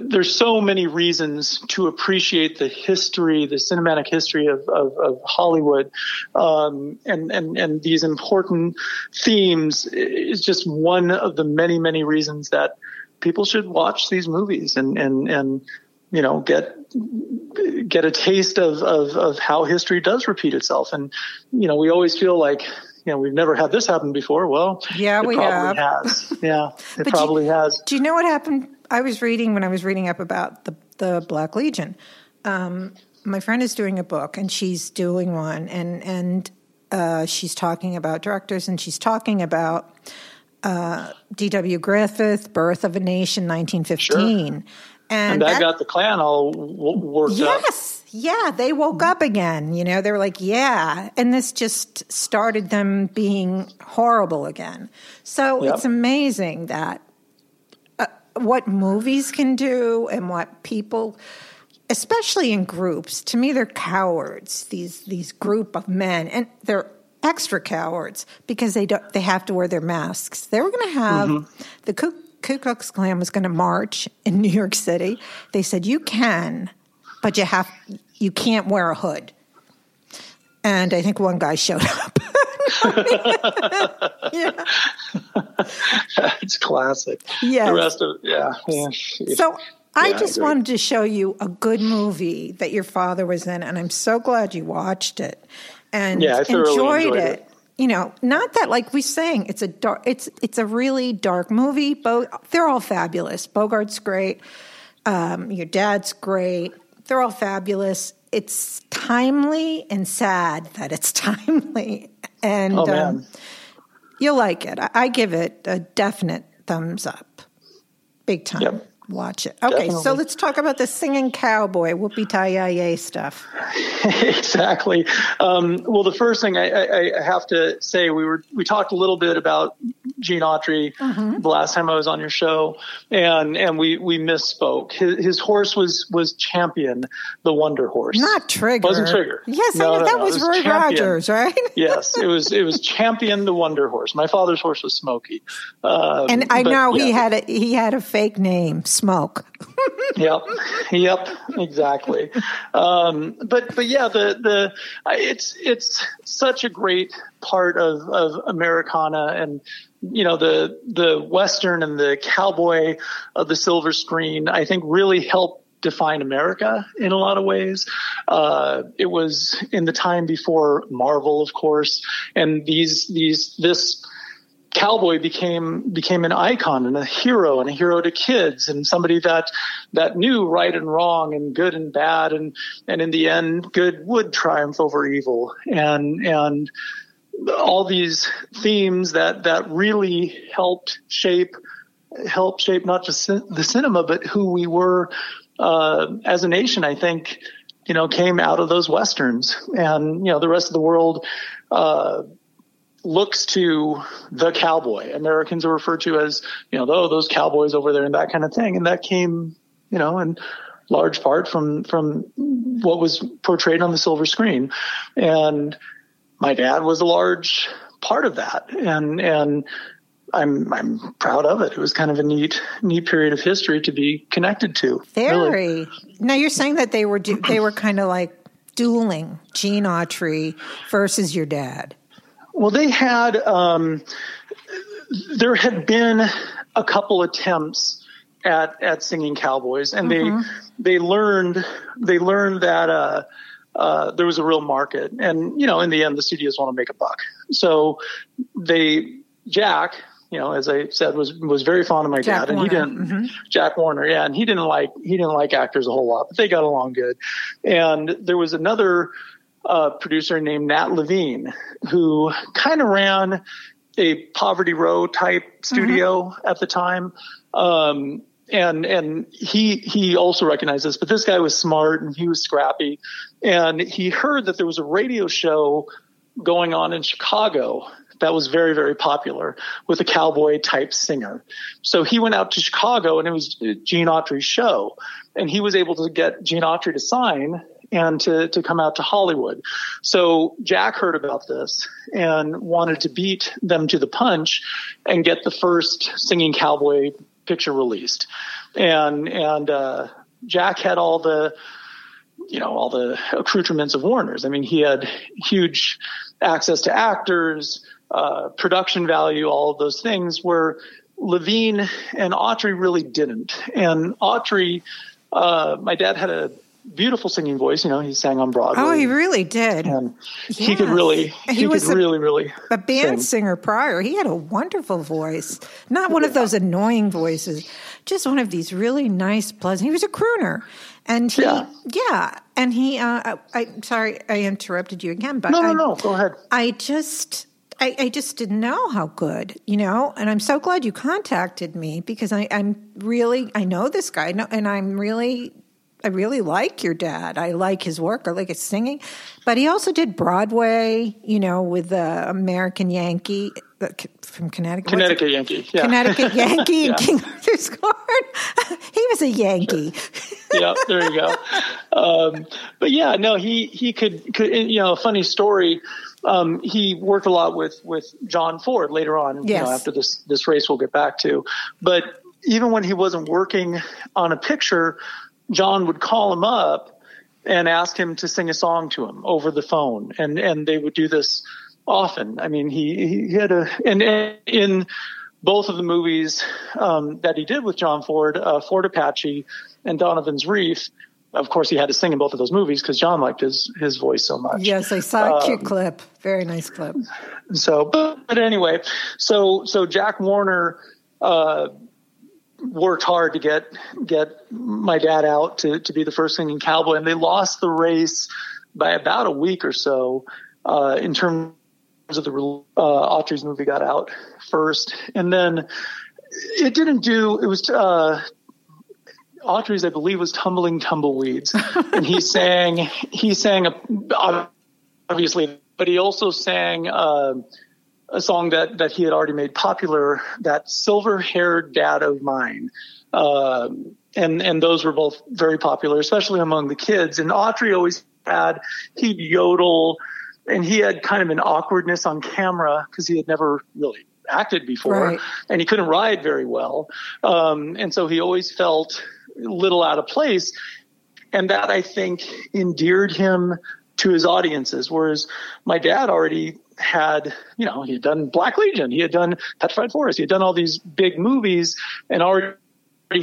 there's so many reasons to appreciate the history, the cinematic history of, of, of Hollywood, um, and, and, and these important themes is just one of the many, many reasons that people should watch these movies and, and, and, you know, get, get a taste of, of, of how history does repeat itself. And, you know, we always feel like, you know, we've never had this happen before. Well, Yeah, it we probably have. has. Yeah, it But you- probably has. Do you know what happened? I was reading when I was reading up about the the Black Legion. Um, my friend is doing a book, and she's doing one, and and uh, she's talking about directors, and she's talking about uh, D.W. Griffith, Birth of a Nation, nineteen fifteen, And that, got the Klan all w- worked up. Yes. Yeah, they woke up again. You know, they were like, yeah. And this just started them being horrible again. So Yep. it's amazing that uh, what movies can do and what people, especially in groups, to me, they're cowards, these, these group of men. And they're extra cowards because they don't, they have to wear their masks. They were going to have Mm-hmm. the Ku, Ku Klux Klan was going to march in New York City. They said, you can, but you have, you can't wear a hood. And I think one guy showed up. yeah. it's classic. Yes. The rest of yeah, yeah. So I Yeah, I just agree. wanted to show you a good movie that your father was in, and I'm so glad you watched it and Yeah, I enjoyed, enjoyed it. it. You know, not that like we saying it's a dark. It's it's a really dark movie. Bo- they're all fabulous. Bogart's great. Um, your dad's great. They're all fabulous. It's timely and sad that it's timely, and Oh, um, you'll like it. I, I give it a definite thumbs up, big time. Yep. Watch it. Okay, so let's talk about the singing cowboy, whoopie tie yay stuff. exactly. Um, well, the first thing I, I, I have to say, we were we talked a little bit about Gene Autry Mm-hmm. the last time I was on your show, and and we we misspoke. His, his horse was was Champion, the Wonder Horse. Not Trigger. Wasn't Trigger. Yes, I know no, that no, was, was Roy Champion. Rogers, right? yes, it was it was Champion the Wonder Horse. My father's horse was Smoky. Um, And I but, know he had a he had a fake name, Smoke. yep, yep, exactly. Um, but but yeah, the the it's it's such a great part of of Americana and you know the the western and the cowboy of the silver screen. I think really helped define America in a lot of ways. Uh, it was in the time before Marvel, of course, and these these this cowboy became became an icon and a hero and a hero to kids and somebody that that knew right and wrong and good and bad and and in the end good would triumph over evil. And and all these themes that that really helped shape help shape not just the cinema but who we were uh, as a nation I think you know came out of those westerns. And you know the rest of the world uh, looks to the cowboy. Americans are referred to as, you know, oh, those cowboys over there and that kind of thing. And that came, you know, in large part from, from what was portrayed on the silver screen. And my dad was a large part of that. And, and I'm, I'm proud of it. It was kind of a neat, neat period of history to be connected to. really. Very. Now you're saying that they were they were kind of like dueling Gene Autry versus your dad. Well, they had, um, there had been a couple attempts at, at singing cowboys and they, they learned, they learned that, uh, uh, there was a real market and, you know, in the end, the studios want to make a buck. So they, Jack, you know, as I said, was, was very fond of my Jack dad and he didn't, Jack Warner. Yeah. And he didn't like, he didn't like actors a whole lot, but they got along good. And there was another, uh, producer named Nat Levine, who kind of ran a Poverty Row type studio at the time. Um, and and he he also recognized this, but this guy was smart and he was scrappy, and he heard that there was a radio show going on in Chicago that was very very popular with a cowboy type singer. So he went out to Chicago and it was Gene Autry's show, and he was able to get Gene Autry to sign and to, to come out to Hollywood. So Jack heard about this and wanted to beat them to the punch and get the first singing cowboy picture released. And, and, uh, Jack had all the, you know, all the accoutrements of Warner's. I mean, he had huge access to actors, uh, production value, all of those things where Levine and Autry really didn't. And Autry, uh, my dad had a beautiful singing voice. You know, he sang on Broadway. Oh, he really did. and he could really, He he, was could a- really, really A band sing. singer prior, he had a wonderful voice. Not one of those annoying voices, just one of these really nice, pleasant. He was a crooner, and he, yeah, Yeah. and he. Uh, I, I'm sorry, I interrupted you again, but No, no, I, no. Go ahead. I just. I, I just didn't know how good, you know, and I'm so glad you contacted me because I, I'm really I know this guy, and I'm really I really like your dad. I like his work. I like his singing, but he also did Broadway, you know, with the American Yankee from Connecticut. Connecticut Yankee. Yeah. Connecticut Yankee Yeah. and King Arthur's Court. he was a Yankee. yeah, there you go. Um, but yeah, no, he he could, could you know, a funny story. Um, he worked a lot with with John Ford later on. You know, after this this race, we'll get back to. But even when he wasn't working on a picture, John would call him up and ask him to sing a song to him over the phone, and and they would do this often. I mean, he he had a and, and in both of the movies um, that he did with John Ford, uh, Fort Apache and Donovan's Reef. Of course, he had to sing in both of those movies because John liked his his voice so much. Yes, I saw a Um, cute clip. Very nice clip. So, but, but anyway, so so Jack Warner uh, worked hard to get get my dad out to to be the first singing cowboy, and they lost the race by about a week or so uh, in terms of the uh, Autry's movie got out first, and then it didn't do. It was. Uh, Autry's, I believe, was tumbling tumbleweeds, and he sang. He sang a, obviously, but he also sang uh, a song that that he had already made popular, that "Silver Haired Dad of Mine," uh, and and those were both very popular, especially among the kids. And Autry always had he'd yodel, and he had kind of an awkwardness on camera because he had never really acted before, Right. and he couldn't ride very well, um, and so he always felt a little out of place and that I think endeared him to his audiences. Whereas my dad already had, you know, he had done Black Legion, he had done Petrified Forest, he had done all these big movies, and already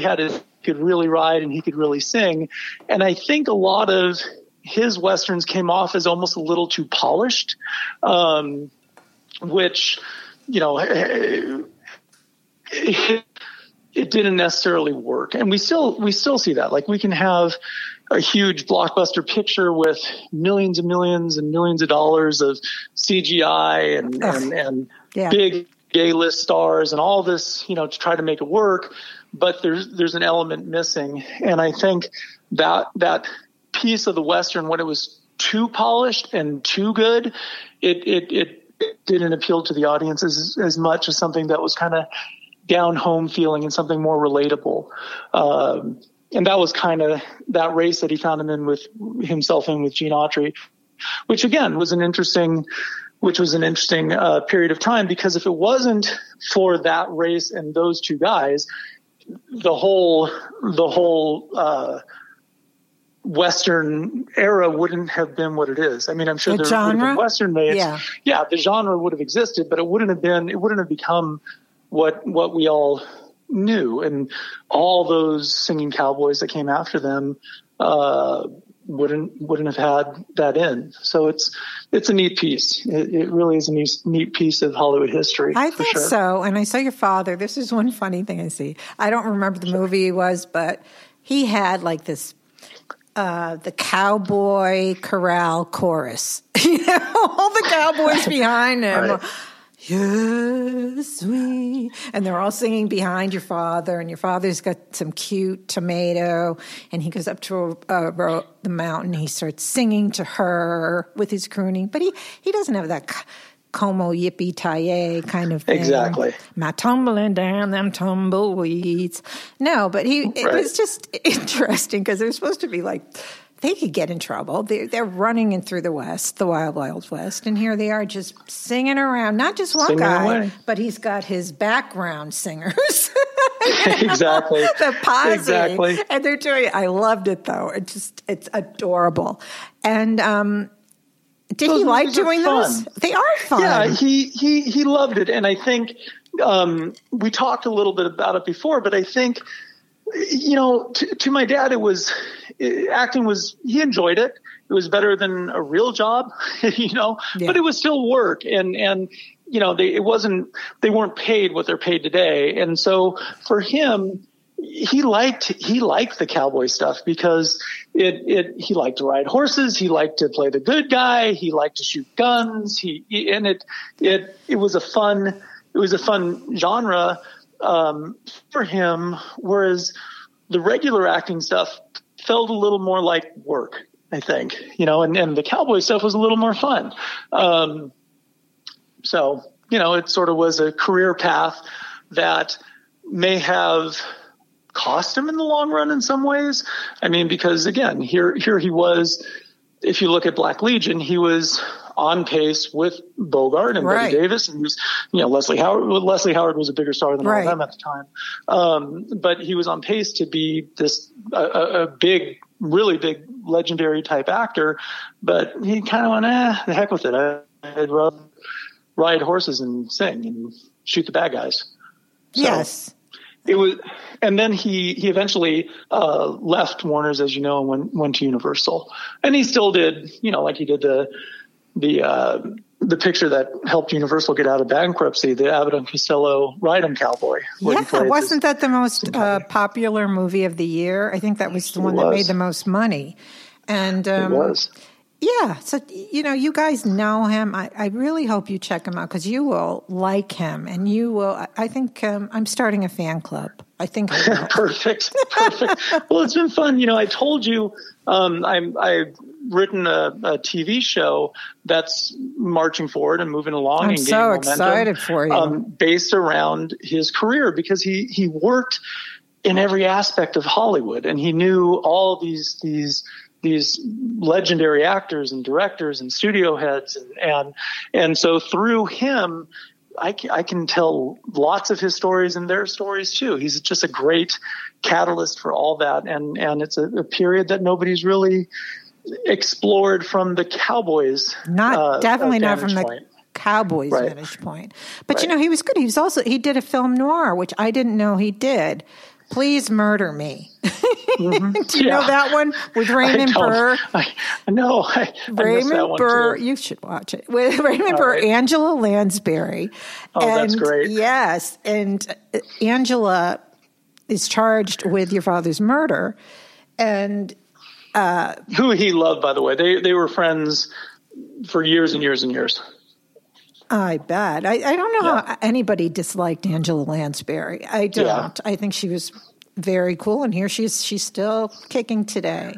had his could really ride and he could really sing. And I think a lot of his westerns came off as almost a little too polished, um, which, you know. It, it didn't necessarily work and we still we still see that like we can have a huge blockbuster picture with millions and millions and millions of dollars of CGI and and, and Yeah. big gay list stars and all this you know to try to make it work but there's there's an element missing and I think that that piece of the western when it was too polished and too good it it it didn't appeal to the audience as, as much as something that was kind of down home feeling and something more relatable. Um, and that was kind of that race that he found him in with himself in with Gene Autry, which again was an interesting, which was an interesting uh, period of time because if it wasn't for that race and those two guys, the whole the whole uh, Western era wouldn't have been what it is. I mean, I'm sure The there would have genre? been Western made. Yeah. yeah, the genre would have existed, but it wouldn't have been. It wouldn't have become what what we all knew, and all those singing cowboys that came after them uh, wouldn't wouldn't have had that in. So it's it's a neat piece. It, it really is a neat, neat piece of Hollywood history. I think sure. so. And I saw your father. This is one funny thing I see. I don't remember the movie he was, but he had like this uh, the cowboy corral chorus. you know, all the cowboys behind him. Right. Yes, we. And they're all singing behind your father, and your father's got some cute tomato, and he goes up to uh, the mountain. He starts singing to her with his crooning, but he, he doesn't have that como yippee tie kind of thing. Exactly. My tumbling down them tumbleweeds. No, but he it Right. was just interesting because they're supposed to be like they could get in trouble. They're, they're running in through the West, the wild, wild West, and here they are just singing around. Not just one Singing guy, away. but he's got his background singers. exactly. the posse. Exactly. And they're doing it. I loved it though. It just it's adorable. And um did Those he like doing those? They are fun. Yeah, he he he loved it, and I think um, we talked a little bit about it before, but I think you know, to, to my dad, it was acting was he enjoyed it. It was better than a real job, you know, Yeah. but it was still work, and and you know, they it wasn't they weren't paid what they're paid today, and so for him. He liked he liked the cowboy stuff because it it he liked to ride horses he liked to play the good guy he liked to shoot guns he and it it it was a fun it was a fun genre um, for him, whereas the regular acting stuff felt a little more like work, I think, you know, and, and the cowboy stuff was a little more fun. Um, so, you know, it sort of was a career path that may have cost him in the long run in some ways. I mean, because again, here, here he was, if you look at Black Legion, he was on pace with Bogart and Right. Bette Davis, and he was, you know, Leslie Howard. Leslie Howard was a bigger star than Right. all of them at the time, um, but he was on pace to be this a, a, a big, really big, legendary type actor. But he kind of went, eh, the heck with it. I, I'd rather ride horses and sing and shoot the bad guys. So- yes. it was, and then he he eventually uh, left Warner's, as you know, and went went to Universal, and he still did, you know, like he did the the uh, the picture that helped Universal get out of bankruptcy, the Abbott and Costello Ride 'em Cowboy. Yeah, wasn't that the most uh, popular movie of the year? I think that was the It one that made the most money. And It um, was. yeah, so you know, you guys know him. I, I really hope you check him out because you will like him, and you will. I- I think um, I'm starting a fan club. I think I perfect, perfect. well, it's been fun. You know, I told you um, I'm I've written a, a TV show that's marching forward and moving along. I'm and so momentum, excited for you. Um, based around his career because he he worked in every aspect of Hollywood and he knew all these these these legendary actors and directors and studio heads and and and so through him I can, I can tell lots of his stories and their stories too. He's just a great catalyst for all that, and and it's a, a period that nobody's really explored from the Cowboys. Not uh, definitely not from the point. Cowboys' Right. vantage point. But you know, he was good. He was also he did a film noir, which I didn't know he did. Please murder me. Do you know Mm-hmm. That one with Raymond don't- Burr? I, no, I, I Raymond Burr, you should watch it. With Raymond Burr, right. Angela Lansbury. Oh, that's great. Yes, and uh, Angela is charged with your father's murder, and Who he loved, by the way. They they were friends for years and years and years. I bet. I, I don't know how anybody disliked Angela Lansbury. I don't. Yeah. I think she was very cool, and here she's she's still kicking today.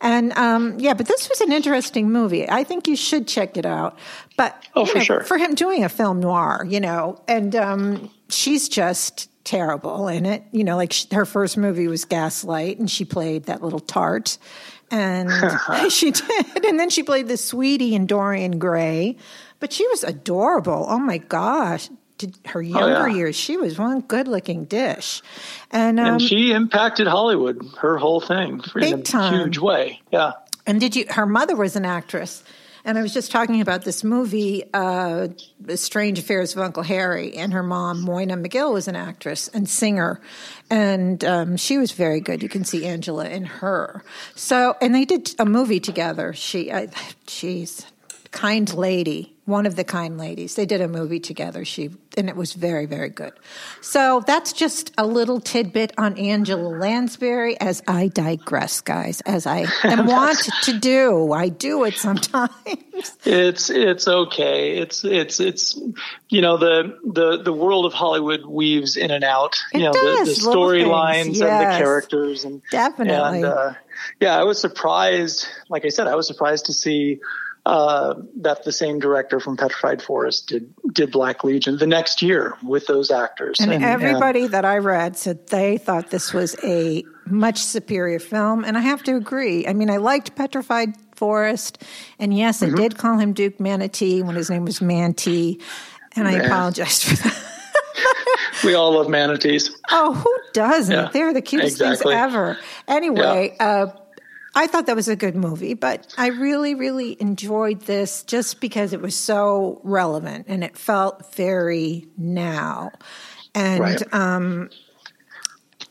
And um, yeah, but this was an interesting movie. I think you should check it out. But Oh, for know, sure. for him doing a film noir, you know, and um, she's just terrible in it. You know, like sh her first movie was Gaslight, and she played that little tart. And she did, and then she played the sweetie in Dorian Gray, but she was adorable. Oh my gosh! Did her younger Oh, yeah. years, she was one good-looking dish, and um, And she impacted Hollywood, her whole thing, in a time. huge way. Yeah. And did you? Her mother was an actress, and I was just talking about this movie, uh, "The Strange Affairs of Uncle Harry," and her mom, Moyna McGill, was an actress and singer, and um, she was very good. You can see Angela in her. So, and they did a movie together. She, I, she's kind lady, one of the kind ladies. They did a movie together. She and it was very, very good. So that's just a little tidbit on Angela Lansbury. As I digress, guys, as I am want to do, I do it sometimes. It's it's okay. It's it's it's you know the the the world of Hollywood weaves in and out. It you know does, the, the storylines and the characters and Definitely. And, uh, yeah, I was surprised. Like I said, I was surprised to see uh, that the same director from Petrified Forest did did Black Legion the next year with those actors. And everybody that I read said they thought this was a much superior film. And I have to agree. I mean, I liked Petrified Forest. And yes, Mm-hmm. I did call him Duke Manatee when his name was Mantee. And I Man. apologized for that. we all love manatees. Oh, who doesn't? Yeah, They're the cutest exactly. things ever. Anyway, uh, I thought that was a good movie, but I really, really enjoyed this just because it was so relevant and it felt very now. And Right. um,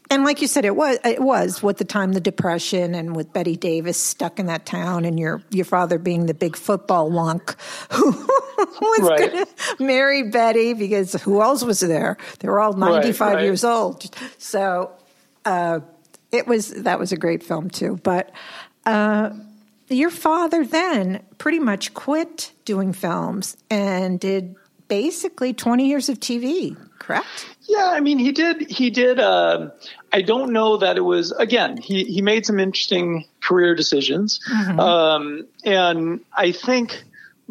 and like you said, it was it was with the time the depression and with Bette Davis stuck in that town, and your your father being the big football wonk who was Right. going to marry Bette because who else was there? They were all ninety five right. years old. So uh, it was that was a great film too. But uh, your father then pretty much quit doing films and did basically twenty years of TV. Correct. Yeah, I mean, he did. He did. Uh, I don't know that it was. Again, he he made some interesting career decisions, um, and I think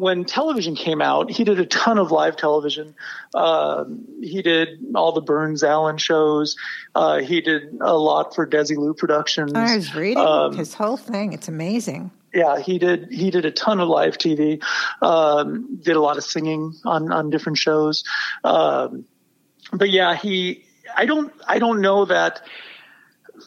when television came out, he did a ton of live television. Um he did all the Burns Allen shows. Uh, he did a lot for Desilu Productions. I was reading Um, his whole thing. It's amazing. yeah, he did. He did a ton of live TV. Um, did a lot of singing on on different shows. Um, but yeah, he. I don't. I don't know that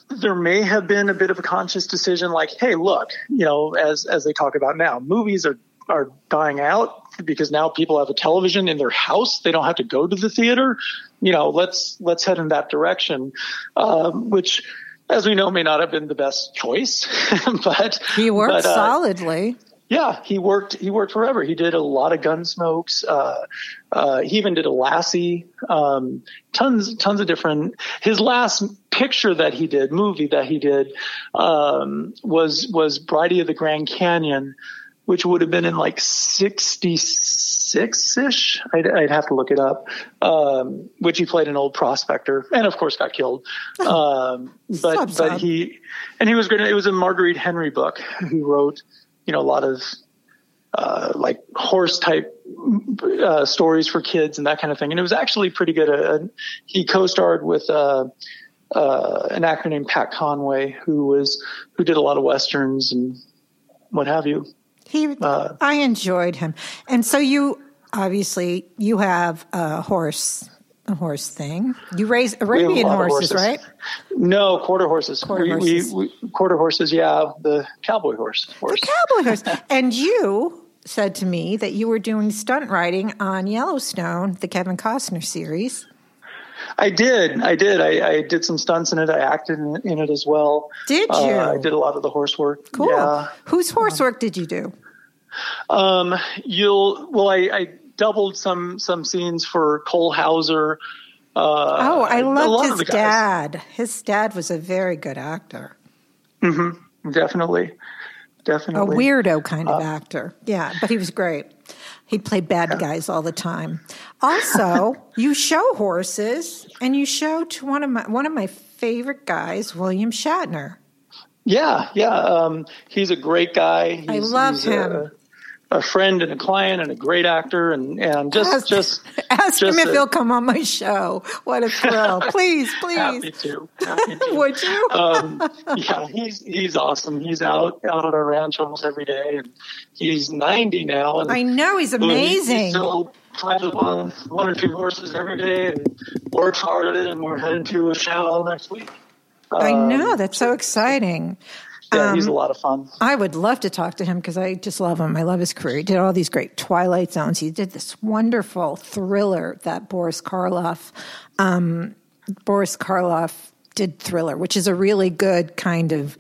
there may have been a bit of a conscious decision, like, hey, look, you know, as as they talk about now, movies are are dying out because now people have a television in their house. They don't have to go to the theater. You know, let's let's head in that direction, um, which. As we know, may not have been the best choice, but He worked but, uh, solidly. yeah, he worked. He worked forever. He did a lot of Gunsmokes. Uh, uh, he even did a Lassie. Um, tons, tons of different. His last picture that he did, movie that he did, um, was was Brighty of the Grand Canyon, which would have been in like sixty six ish. I'd, I'd have to look it up. Um, which he played an old prospector, and of course got killed. Um, but sad. but he and he was great. It was a Marguerite Henry book. who wrote you know, a lot of uh, like horse type uh, stories for kids and that kind of thing. And it was actually pretty good. Uh, he co-starred with uh, uh, an actor named Pat Conway, who was who did a lot of westerns and what have you. He, uh, I enjoyed him, and so you obviously you have a horse, a horse thing. You raise We have a Arabian of horses, right? No, quarter horses. Quarter we, horses. We, we, quarter horses. Yeah, the cowboy horse. horse. The cowboy horse. and you said to me that you were doing stunt riding on Yellowstone, the Kevin Costner series. I did. I did. I, I did some stunts in it. I acted in, in it as well. Did Uh, you? I did a lot of the horse work. Cool. Yeah. Whose horse work did you do? Um, you'll well, I, I doubled some some scenes for Cole Hauser. Uh, Oh, I loved his dad. His dad was a very good actor, Hmm. Definitely, definitely a weirdo kind Uh, of actor. Yeah, but he was great. He'd play bad guys all the time. Also, you show horses, and you show to one of my one of my favorite guys, William Shatner. Yeah, yeah. Um, he's a great guy. He's, I love him. A, a friend and a client and a great actor and and just Ask, just ask just him if a- he'll come on my show. What a thrill! please, happy please, to. Happy to. would you? um, yeah, he's he's awesome. He's out out at our ranch almost every day, and he's ninety now. And I know he's amazing. He still climbs up on one or two horses every day and works hard at it. And we're heading to a show next week. I Um, know that's so exciting. Yeah, he's a Um, lot of fun. I would love to talk to him because I just love him. I love his career. He did all these great Twilight Zones. He did this wonderful thriller that Boris Karloff, um, Boris Karloff did Thriller, which is a really good kind of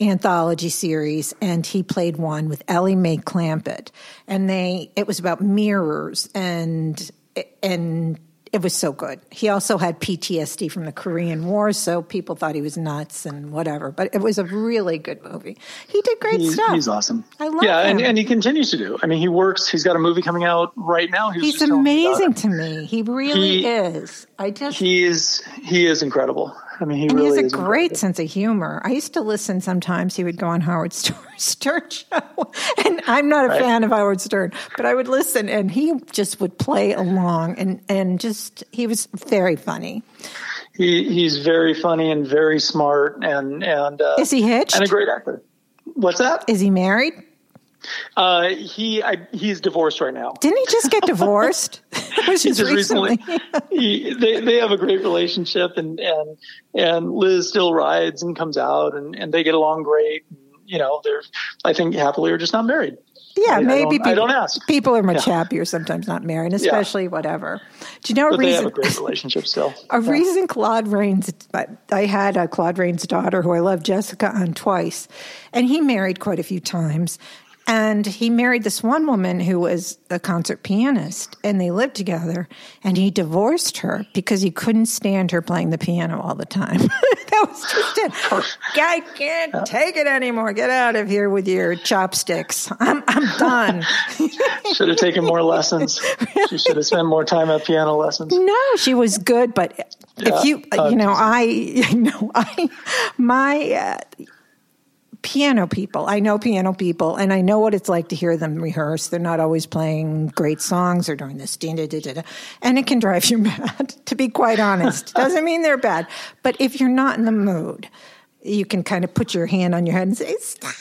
anthology series. And he played one with Elly May Clampett, and they it was about mirrors and and it was so good. He also had PTSD from the Korean War, so people thought he was nuts and whatever. But it was a really good movie. He did great He's, stuff. he's awesome. I love yeah, and, him. and he continues to do. I mean, he works. He's got a movie coming out right now. He He's just telling me about amazing to me. He really He- is. I just He is he is incredible. I mean, he and he has a great sense of humor. I used to listen sometimes. He would go on Howard Stern- Stern show, and I'm not a Right. fan of Howard Stern, but I would listen, and he just would play along, and and just he was very funny. He he's very funny and very smart and and uh, Is he hitched? and a great actor. What's that? Is he married? Uh, he I, he's divorced right now. Didn't he just get divorced? Which is just recently, he, they they have a great relationship, and and and Liz still rides and comes out, and and they get along great. You know, they're I think happily are just not married. Yeah, I, maybe I don't, people, I don't ask. people are much happier sometimes not married, especially whatever. Do you know a But they have reason? a great relationship still. A Yeah. reason Claude Rains, I had a Claude Rains daughter who I love, Jessica, on twice, and he married quite a few times. And he married this one woman who was a concert pianist, and they lived together. And he divorced her because he couldn't stand her playing the piano all the time. that was just it. I can't take it anymore. Get out of here with your chopsticks. I'm, I'm done. Should have taken more lessons. She should have spent more time at piano lessons. No, she was good, but Yeah, if you, uh, you know, I, you know, I, my uh, piano people, I know piano people, and I know what it's like to hear them rehearse. They're not always playing great songs. They're doing this, da, da, da, da, da. and it can drive you mad. To be quite honest, doesn't mean they're bad, but if you're not in the mood. You can kind of put your hand on your head and say stop,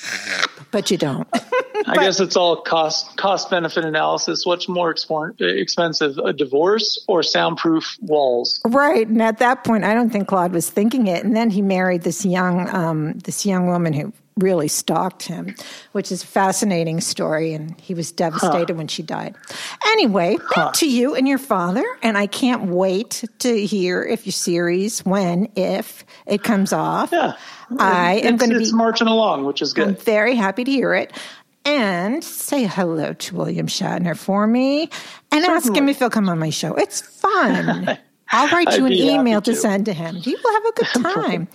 but you don't. I guess it's all cost cost benefit analysis. What's more expensive, a divorce or soundproof walls? Right, and at that point, I don't think Claude was thinking it. And then he married this young, um, this young woman who really stalked him, which is a fascinating story. And he was devastated when she died. Anyway, back to you and your father. And I can't wait to hear if your series, when, if it comes off. Yeah, I am going to be. Marching along, which is good. I'm very happy to hear it. And say hello to William Shatner for me and ask him if he'll come on my show. It's fun. I'll write I'd you an email to to. send to him. He will have a good time.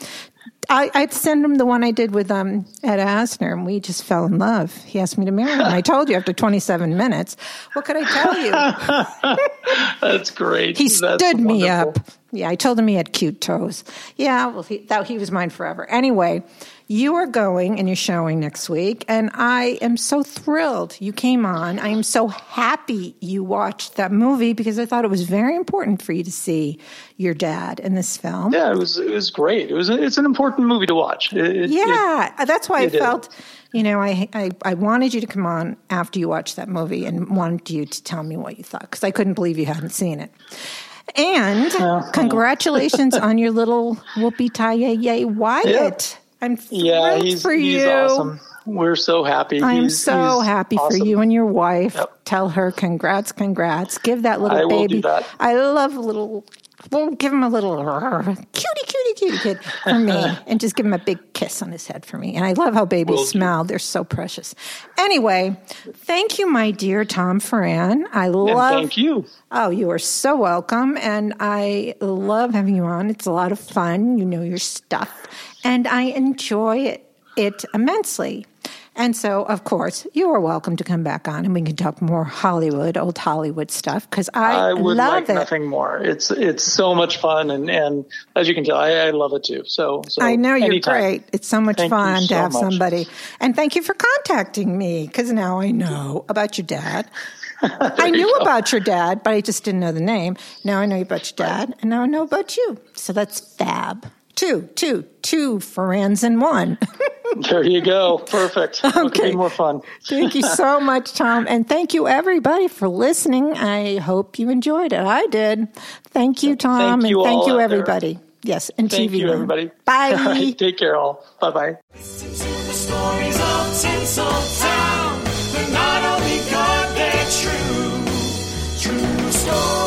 I, I'd send him the one I did with um, Ed Asner, and we just fell in love. He asked me to marry him. I told you after 27 minutes. What could I tell you? That's great. He That's stood me wonderful. up. Yeah, I told him he had cute toes. Yeah, well, he, that he was mine forever. Anyway, you are going and you're showing next week, and I am so thrilled you came on. I am so happy you watched that movie because I thought it was very important for you to see your dad in this film. Yeah, it was it was great. It was it's an important movie to watch. It- it- it- Yeah, that's why I is. felt, you know, I, I I wanted you to come on after you watched that movie and wanted you to tell me what you thought because I couldn't believe you hadn't seen it. And uh-huh. congratulations on your little whoopee tie yay Wyatt. I'm thrilled yeah, he's for he's you. awesome. We're so happy. I am He's- so he's happy for you and your wife. Yep. Tell her congrats, congrats. Give that little I will baby. do that. I love little. Well, give him a little cutie, cutie, cutie kid for me, and just give him a big kiss on his head for me. And I love how babies Will do. smell; they're so precious. Anyway, thank you, my dear Tom Foran. I And love. thank you. Oh, you are so welcome. And I love having you on. It's a lot of fun. You know your stuff. And I enjoy it, it immensely. And so, of course, you are welcome to come back on and we can talk more Hollywood, old Hollywood stuff, because I, I would love like it. nothing more. It's it's so much fun, and, and as you can tell, I, I love it too. So, so I know you're great. It's so much Thank you fun to have much. somebody. And thank you for contacting me because now I know about your dad. I knew about your dad, but I just didn't know the name. Now I know about your dad, and now I know about you. So that's fab. Two, two, two Forans in one. There you go. Perfect. Okay. be more fun? thank you so much, Tom. And thank you, everybody, for listening. I hope you enjoyed it. I did. Thank you, Tom. Thank you and thank you, out there. everybody. Yes, and Thank TV you, land. everybody. Bye. All right, take care, all. Bye bye. Listen